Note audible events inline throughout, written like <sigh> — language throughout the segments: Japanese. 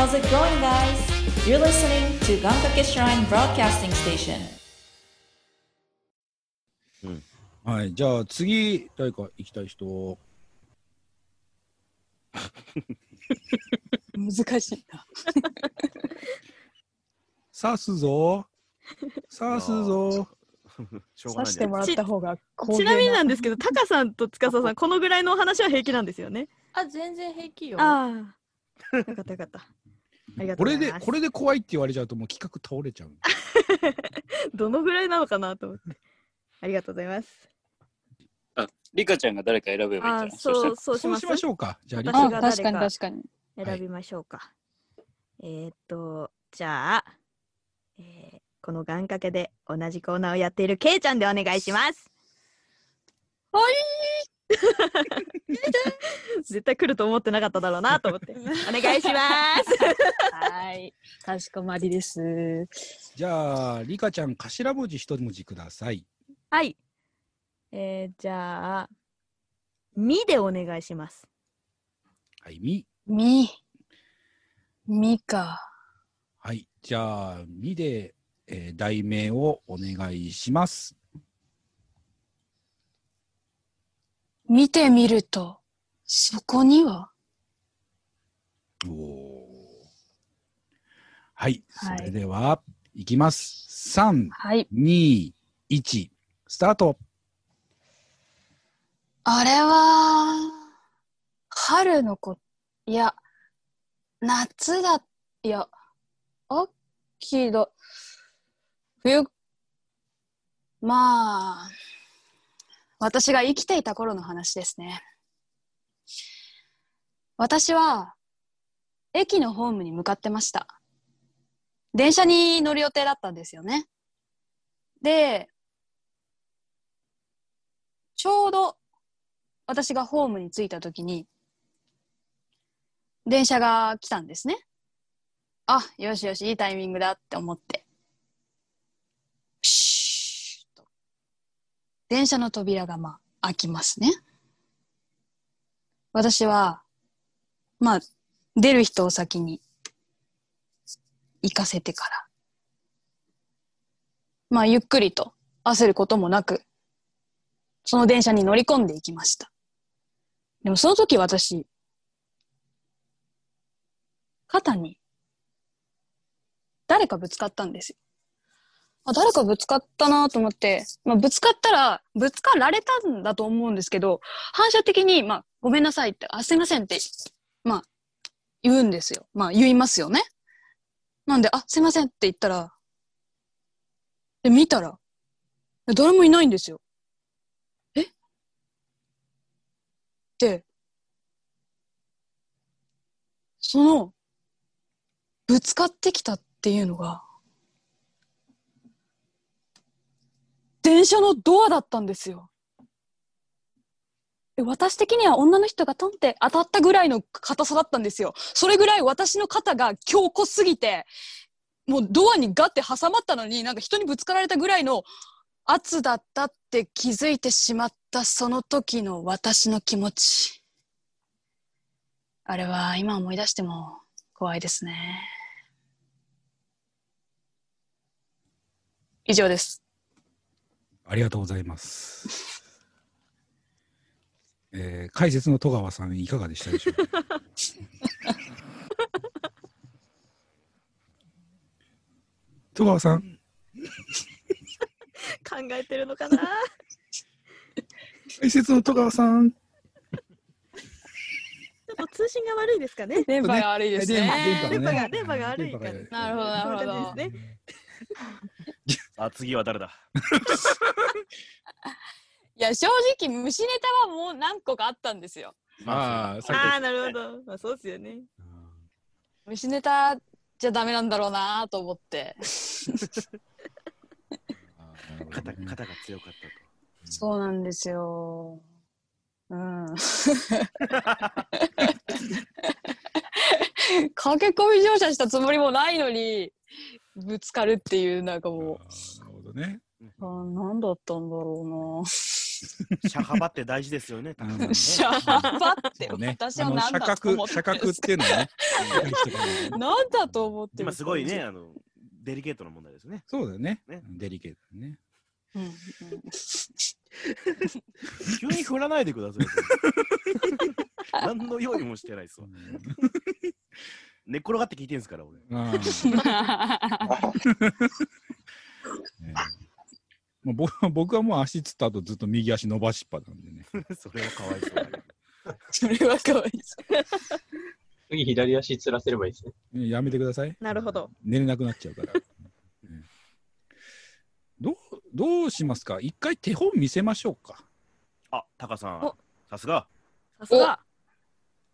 How's it going, guys? You're listening to Gankake Shrine Broadcasting Station. はい、じゃあ次、誰か行きたい人？難しいな。刺すぞ。刺すぞ。しょうがないんじゃない刺してもらった方が公ちなみになんでですけど、タカさんと司さん、<laughs> このぐらいのお話は平気なんですよね？あ、全然平気よ。ああ。よかったよかった。ありがとこれで。これで怖いって言われちゃうともう企画倒れちゃう。<laughs> どのぐらいなのかなと思って。ありがとうございます。リカちゃんが誰か選べばいいんじゃあない？そう、そうしそうしましょうか。じゃあ、リあ、私が誰か確かに確かに。選びましょうか。えーっと、じゃあ、えーこの願掛けで同じコーナーをやっているケイちゃんでお願いします。はい <laughs> 絶対来ると思ってなかっただろうなと思って。お願いします。はい。かしこまりです。じゃあ、リカちゃん、頭文字一文字ください。はい。えー、じゃあ、みでお願いします。はい、み。み。みか。はい、じゃあ、みで、えー題名をお願いします。見てみると、そこにはおーはい、はいそれでは、いきます。3、はい。2、1、スタート。あれは、春の子、いや、夏だ、いや、秋だ、冬、まあ、私が生きていた頃の話ですね。私は、駅のホームに向かってました。電車に乗る予定だったんですよね。で、ちょうど私がホームに着いた時に、電車が来たんですね。あ、よしよし、いいタイミングだって思って。電車の扉がまあ開きますね。私は、まあ、出る人を先に行かせてから、まあ、ゆっくりと焦ることもなく、その電車に乗り込んでいきました。でもその時私、肩に誰かぶつかったんですよ。あ誰かぶつかったなと思って、まあ、ぶつかったら、ぶつかられたんだと思うんですけど、反射的に、まあ、ごめんなさいって、あ、すいませんって、まあ、言うんですよ。まあ、言いますよね。なんで、あ、すいませんって言ったら、で、見たら、誰もいないんですよ。え？で、その、ぶつかってきたっていうのが、電車のドアだったんですよ。私的には女の人がトンって当たったぐらいの硬さだったんですよ。それぐらい私の肩が強固すぎて、もうドアにガッて挟まったのになんか人にぶつかられたぐらいの圧だったって気づいてしまったその時の私の気持ち。あれは今思い出しても怖いですね。以上です。ありがとうございます。えー解説の戸川さん、いかがでしたでしょうか？<laughs> 戸川さん、考えてるのかな？解説の戸川さん。ちょっと通信が悪いですかね？電波が悪いです電波ね。電波がね電波が悪いからなるほどなるほどね。<laughs> あ、次は誰だ？いや正直虫ネタはもう何個かあったんですよ。ああ、さああ、なるほど。まあ、そうですよね。虫ネタじゃダメなんだろうなと思って。肩肩が強かったと。そうなんですよ。うん。<laughs> 駆け込み乗車したつもりもないのにぶつかるっていうなんかもうなるほどね。あー何だったんだろうな車幅って大事ですよね。ねシャーバって、ね。私あのは何だと思って社格っていうのをね。理解してからねなんだと思って今ですごいね、。あの、デリケートな問題ですね。そうだよねね。デリケートだね。うんうん急に振らないでください。<laughs> 何の用意もしてないですわ。寝っ転がって聞いてんすから、俺。<laughs> ねもう僕 <laughs> 僕はもう足つった後ずっと右足伸ばしっぱなんでね。<laughs> それはかわいそうだ。<laughs> それはかわいそ次左足つらせればいいですね。やめてください。なるほど。寝れなくなっちゃうから。うんどうどうしますか？一回手本見せましょうか。あ、タカさんお、さすが。さすが。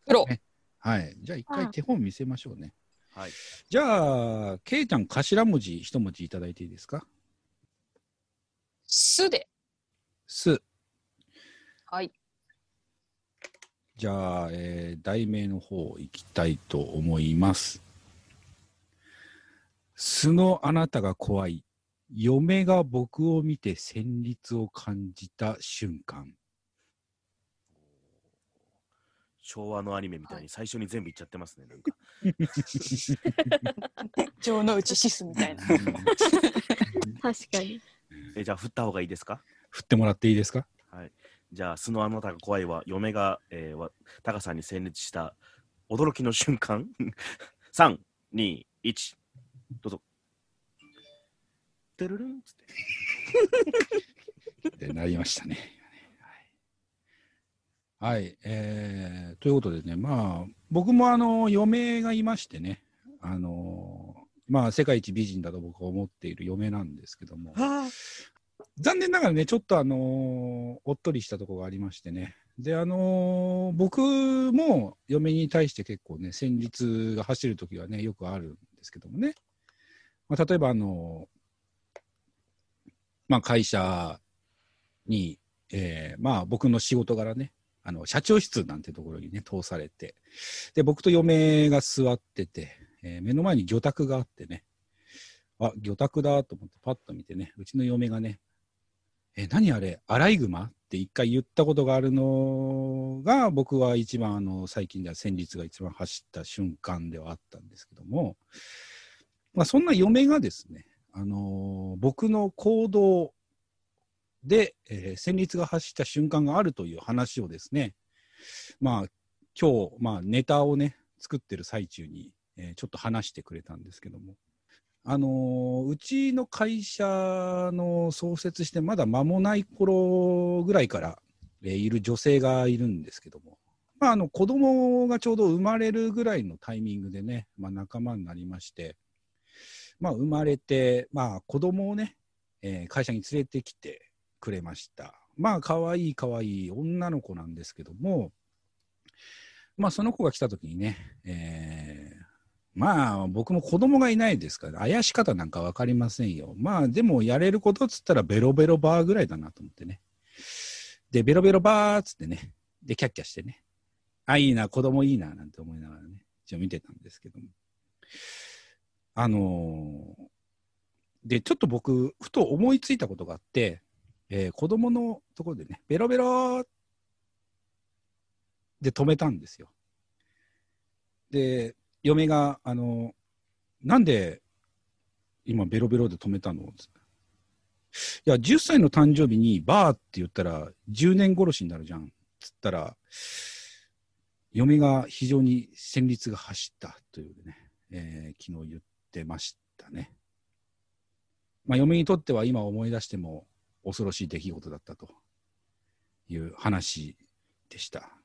プロ。はい。じゃあ一回手本見せましょうね。はい。じゃあ、ケイちゃん頭文字一文字いただいていいですか？すで。す。はい。じゃあ、えー題名の方行きたいと思います。素のあなたが怖い。嫁が僕を見て戦慄を感じた瞬間。昭和のアニメみたいに最初に全部言っちゃってますね。なんか <laughs> 城之内シスみたいな。<laughs> 確かに。えじゃあ振った方がいいですか？振ってもらっていいですか？じゃあ、素のあなたが怖いは、嫁が、えー、わタカさんに戦慄した驚きの瞬間 ?3、<laughs> 2、1、どうぞ。てるるんっつって。<laughs> でなりましたね。はい、はいえーということでね、まあ、僕もあの嫁がいましてね、あのまあ、世界一美人だと僕は思っている嫁なんですけども、残念ながらね、ちょっとあのおっとりしたところがありましてね、で、あの僕も嫁に対して結構ね、戦慄が走るときはね、よくあるんですけどもね、まあ、例えばあのまあ、会社に、えーまあ、僕の仕事柄ね、あの社長室なんてところにね、通されて、で、僕と嫁が座ってて、えー目の前に魚拓があってね、あ、魚拓だと思ってパッと見てね、うちの嫁がね、え、何あれ、アライグマ？って一回言ったことがあるのが、僕は一番あの、最近では戦慄が一番走った瞬間ではあったんですけども、まあ、そんな嫁がですね、あのー僕の行動で、えー戦慄が走った瞬間があるという話をですね、まあ、今日、まあ、ネタをね、作ってる最中に、えーちょっと話してくれたんですけども、あのーうちの会社の創設してまだ間もない頃ぐらいから、えーいる女性がいるんですけども、まあ、あの子供がちょうど生まれるぐらいのタイミングでね、まあ、仲間になりまして、まあ、生まれて、まあ、子供をね、えー会社に連れてきてくれました。まあ、可愛い可愛い女の子なんですけども、まあ、その子が来た時にね、えーまあ、僕も子供がいないですから、あやし方なんか分かりませんよ。まあ、でも、やれることっつったら、ベロベロバーぐらいだなと思ってね。で、ベロベロバーっつってね、で、キャッキャしてね、あ、いいな、子供いいな、なんて思いながらね、一応見てたんですけども。あのーで、ちょっと僕、ふと思いついたことがあって、えー子供のところでね、ベロベローで止めたんですよ。で、嫁が、あのなんで今ベロベロで止めたの？いや、10歳の誕生日にバーって言ったら10年殺しになるじゃん。つったら、嫁が非常に戦慄が走ったというね、えー昨日言ってましたね。まあ、嫁にとっては今思い出しても恐ろしい出来事だったという話でした。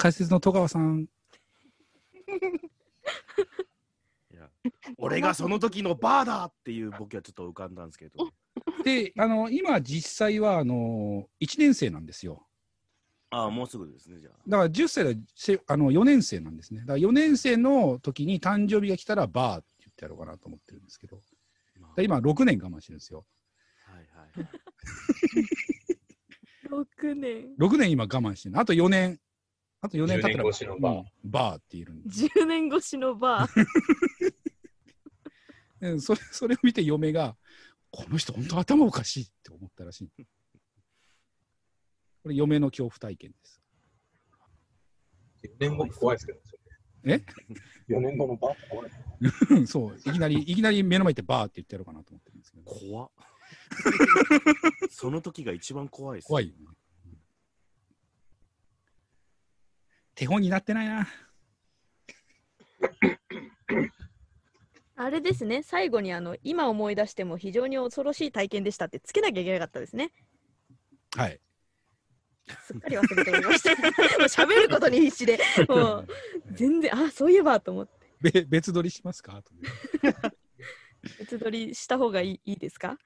解説の戸川さん。<laughs> いや俺がその時のバーだっていう僕はちょっと浮かんだんですけど。で、あの、今実際は、あの、1年生なんですよ。ああ、もうすぐですね、じゃだから10歳でせあの4年生なんですね。だから4年生の時に誕生日が来たらバーって言ってやろうかなと思ってるんですけど、今6年我慢してるんですよ。はいはいはい。<laughs> 6年。6年今我慢してるあと4年あと4年経ったら、10年越しのバーうんバーって言えるんです。10年越しのバー。うん <laughs> それそれを見て嫁が、この人、本当頭おかしいって思ったらしい。これ、嫁の恐怖体験です。4年後怖いですけどね。え ?4 年後のバーって怖い。うんそう、いきなり、いきなり目の前でバーって言ってやろうかなと思ってるんですけど、怖っ <laughs> その時が一番怖いです。怖いよね。手本になってないな。<laughs> あれですね、最後にあの今思い出しても非常に恐ろしい体験でしたってつけなきゃいけなかったですね。はい。すっかり忘れておりました。<laughs> もう喋ることに必死で、もう <laughs> 全然、あそういえばと思って、べ別撮りしますか？別撮りした方がいいいいですか？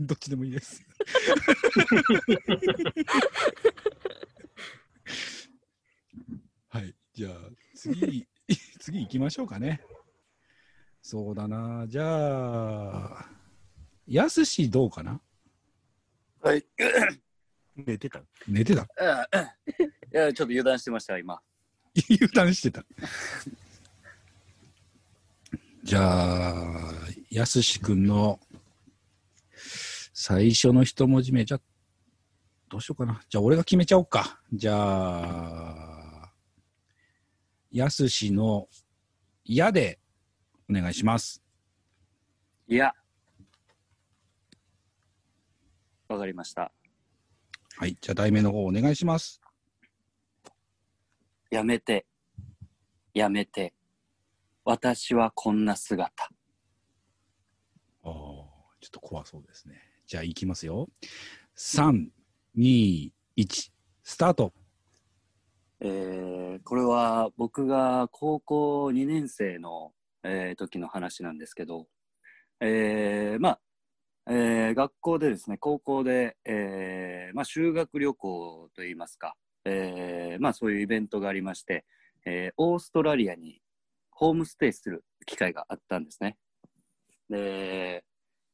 どっちでもいいです。はい。じゃあ、次、<laughs> 次行きましょうかね。そうだな。じゃあ、やすしどうかな？はい。寝てた寝てた？<coughs> いや、ちょっと油断してました、今。<laughs> 油断してた。じゃあ、やすし君の最初の一文字目、じゃあ、どうしようかな。じゃあ、俺が決めちゃおうか。じゃあ、やすしの、やで、お願いします。いや。わかりました。はい。じゃあ、題名の方お願いします。やめて。やめて。私はこんな姿。ああ、ちょっと怖そうですね。じゃあ、いきますよ。3、2、1、スタート。えーこれは僕が高校2年生の、えー時の話なんですけど、えーまあ、えー学校でですね、高校で、えーまあ、修学旅行といいますか、えーまあ、そういうイベントがありまして、えーオーストラリアにホームステイする機会があったんですね。で、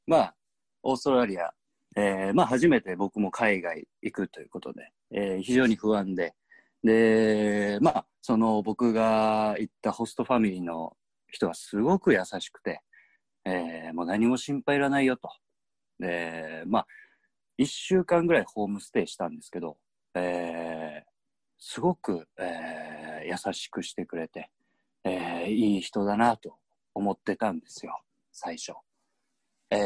まあ、オーストラリア、えーまあ、初めて僕も海外行くということで、えー非常に不安で、で、まあ、その僕が行ったホストファミリーの人はすごく優しくて、えーもう何も心配いらないよと。で、まあ、1週間ぐらいホームステイしたんですけど、えーすごく、えー優しくしてくれて、えーいい人だなと思ってたんですよ、最初。えー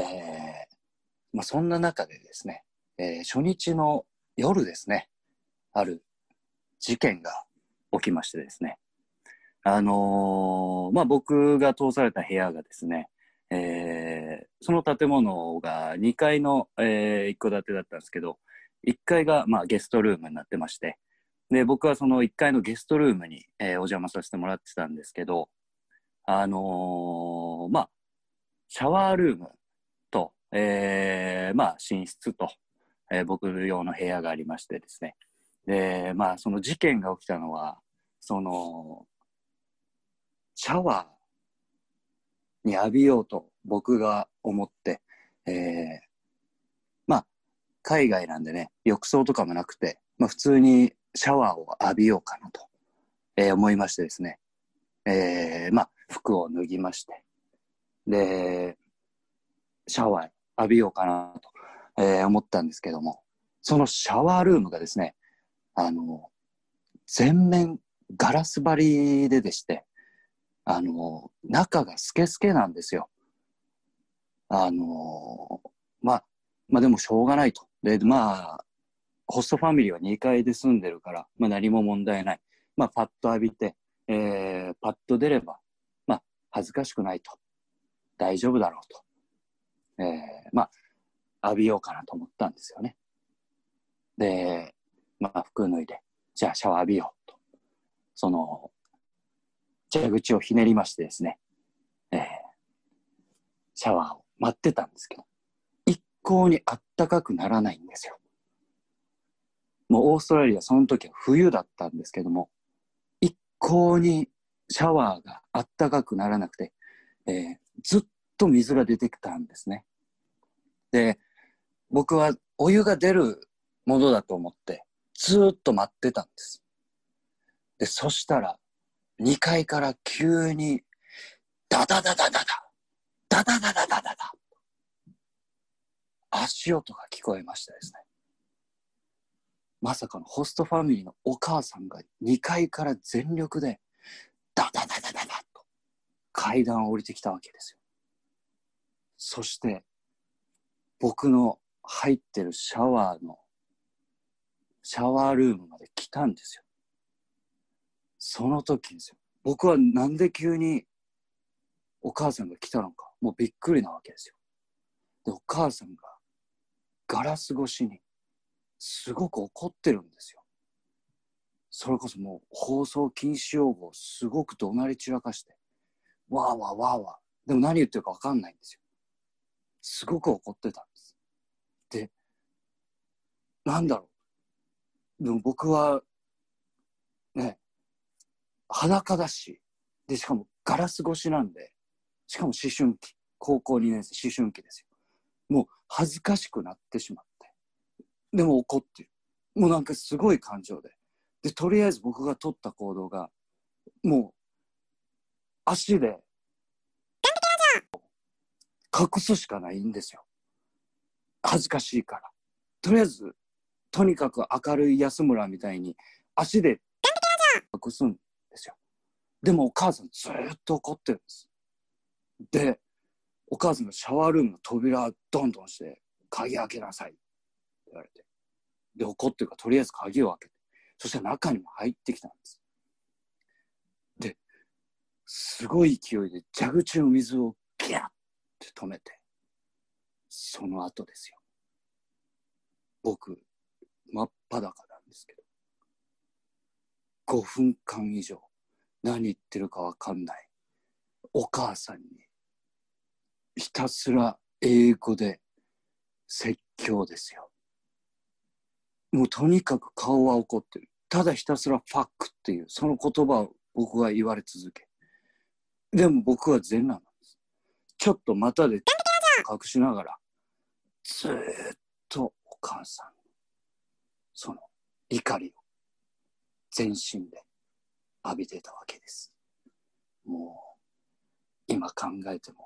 まあ、そんな中でですね、えー初日の夜ですね、ある事件が起きましてですね、あのーまあ、僕が通された部屋がですね、えーその建物が2階の、えー一戸建てだったんですけど、1階が、まあ、ゲストルームになってまして、で、僕はその1階のゲストルームに、えーお邪魔させてもらってたんですけど、あのーまあ、シャワールームと、えーまあ、寝室と、えー僕用の部屋がありましてですね、で、まあ、その事件が起きたのは、その、シャワーに浴びようと僕が思って、えーまあ、海外なんでね、浴槽とかもなくて、まあ、普通にシャワーを浴びようかなと、えー思いましてですね、えーまあ、服を脱ぎまして、で、シャワー浴びようかなと、えー思ったんですけども、そのシャワールームがですね、あの、全面ガラス張りででして、あの、中がスケスケなんですよ。あの、まあ、まあでもしょうがないと。で、まあ、ホストファミリーは2階で住んでるから、まあ何も問題ない。まあパッと浴びて、えー、パッと出れば、まあ恥ずかしくないと。大丈夫だろうと。えー、まあ、浴びようかなと思ったんですよね。で、まあ服脱いで、じゃあシャワー浴びようと。その、蛇口をひねりましてですね、えーシャワーを待ってたんですけど、一向にあったかくならないんですよ。もうオーストラリア、その時は冬だったんですけども、一向にシャワーがあったかくならなくて、えーずっと水が出てきたんですね。で、僕はお湯が出るものだと思って、ずっと待ってたんです。で、そしたら、2階から急に、ダダダダダダ、ダダダダダダダ、足音が聞こえましたですね。まさかのホストファミリーのお母さんが2階から全力で、ダダダダダダと階段を降りてきたわけですよ。そして、僕の入ってるシャワーの、シャワールームまで来たんですよ。その時ですよ。僕はなんで急にお母さんが来たのか、もうびっくりなわけですよ。で、お母さんがガラス越しにすごく怒ってるんですよ。それこそもう放送禁止用語をすごく怒鳴り散らかして、わーわーわーわー。でも何言ってるかわかんないんですよ。すごく怒ってたんです。で、なんだろう。でも僕は、ね、裸だし、で、しかもガラス越しなんで、しかも思春期、高校2年生、思春期ですよ。もう恥ずかしくなってしまって。でも怒ってる。もうなんかすごい感情で。で、とりあえず僕が取った行動が、もう、足で、隠すしかないんですよ。恥ずかしいから。とりあえず、とにかく明るい安村みたいに、足で隠すんですよ。でもお母さんずっと怒ってるんです。で、お母さんがシャワールームの扉どんどんして、鍵開けなさいって言われて。で、怒ってるからとりあえず鍵を開けて。そして中にも入ってきたんです。で、すごい勢いで蛇口の水をギャッて止めて、その後ですよ。僕、真っ裸なんですけど、5分間以上、何言ってるかわかんない。お母さんに、ひたすら英語で説教ですよ。もうとにかく顔は怒ってる。ただひたすらファックっていう、その言葉を僕が言われ続け。でも僕は全裸なんです。ちょっと股で隠しながら、ずっとお母さん、その怒りを全身で浴びてたわけです。もう、今考えても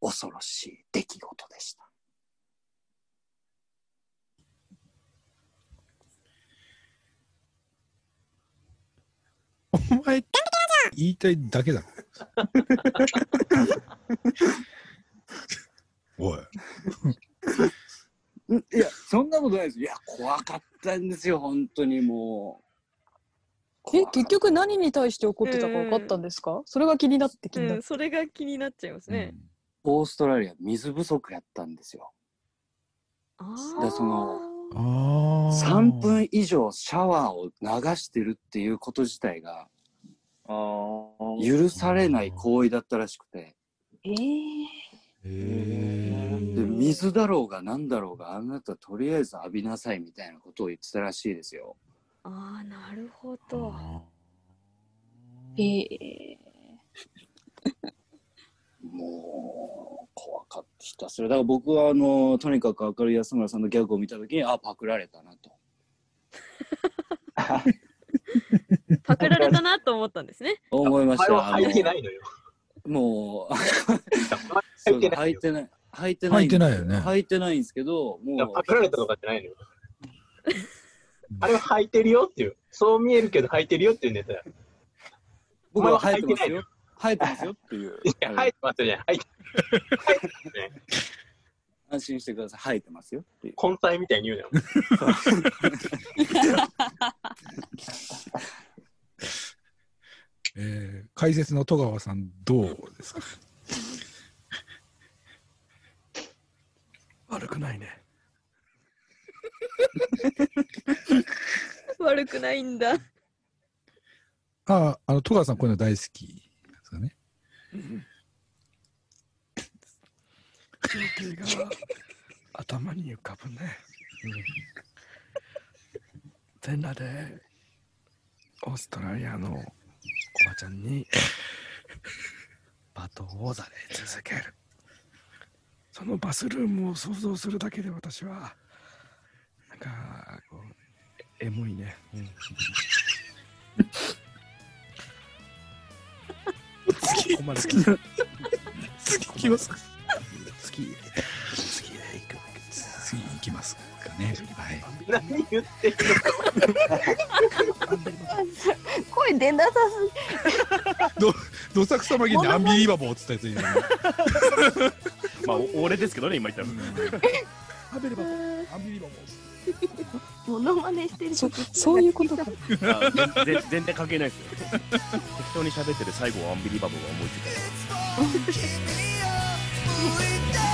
恐ろしい出来事でした。お前、言いたいだけだ。<laughs> おい。ん <laughs> いや、そんなことないです。いや、怖かったんですよ、本当にもう。え、結局何に対して怒ってたか分かったんですか、それが気になって気になそれが気になっちゃいますね。オーストラリア水不足やったんですよ。あでそのああ。3分以上シャワーを流してるっていうこと自体があー許されない行為だったらしくて、ええ。水だろうが何だろうがあなたとりあえず浴びなさいみたいなことを言ってたらしいですよ。あー、なるほど。えー、もう怖かったひたすらだから僕はあのとにかく明るい安村さんのギャグを見た時にあパクられたなとパクられたなと思ったんですね。<laughs> 思いました。あの履いてないのよ。もう <laughs> 履いてない履いてない履いてない履いてないよね履いてないんですけどもうパクられたとかじゃないのよ。あれは履いてるよっていう。そう見えるけど履いてるよっていうネタや。僕は生えてますお前は履いてますよっていういや、履いてますよね。履いて。安心してください生えてますよっていう根菜みたいに言うなよ。<laughs> えー、解説の戸川さん、どうですか？悪くないね。<laughs> 悪くないんだ。ああ、あの、戸川さん、こういうの大好きですかね。情景が頭に浮かぶね。全裸でオーストラリアのおばちゃんに罵倒をされ続ける。そのバスルームを想像するだけで私は、なんか、こう、エモいね。うん。まれて次の次行きますか？次、次へ行くわけで行きますか？ねはい。何言ってん声出なさどさくさまぎにアンビリーバボーっつったやつにまあ俺ですけどね今言ったら食べればアンビリバボーモノマネしてるそそういうことか。全然関係ないですよ。適当に喋ってる最後はアンビリバボーが思いついた。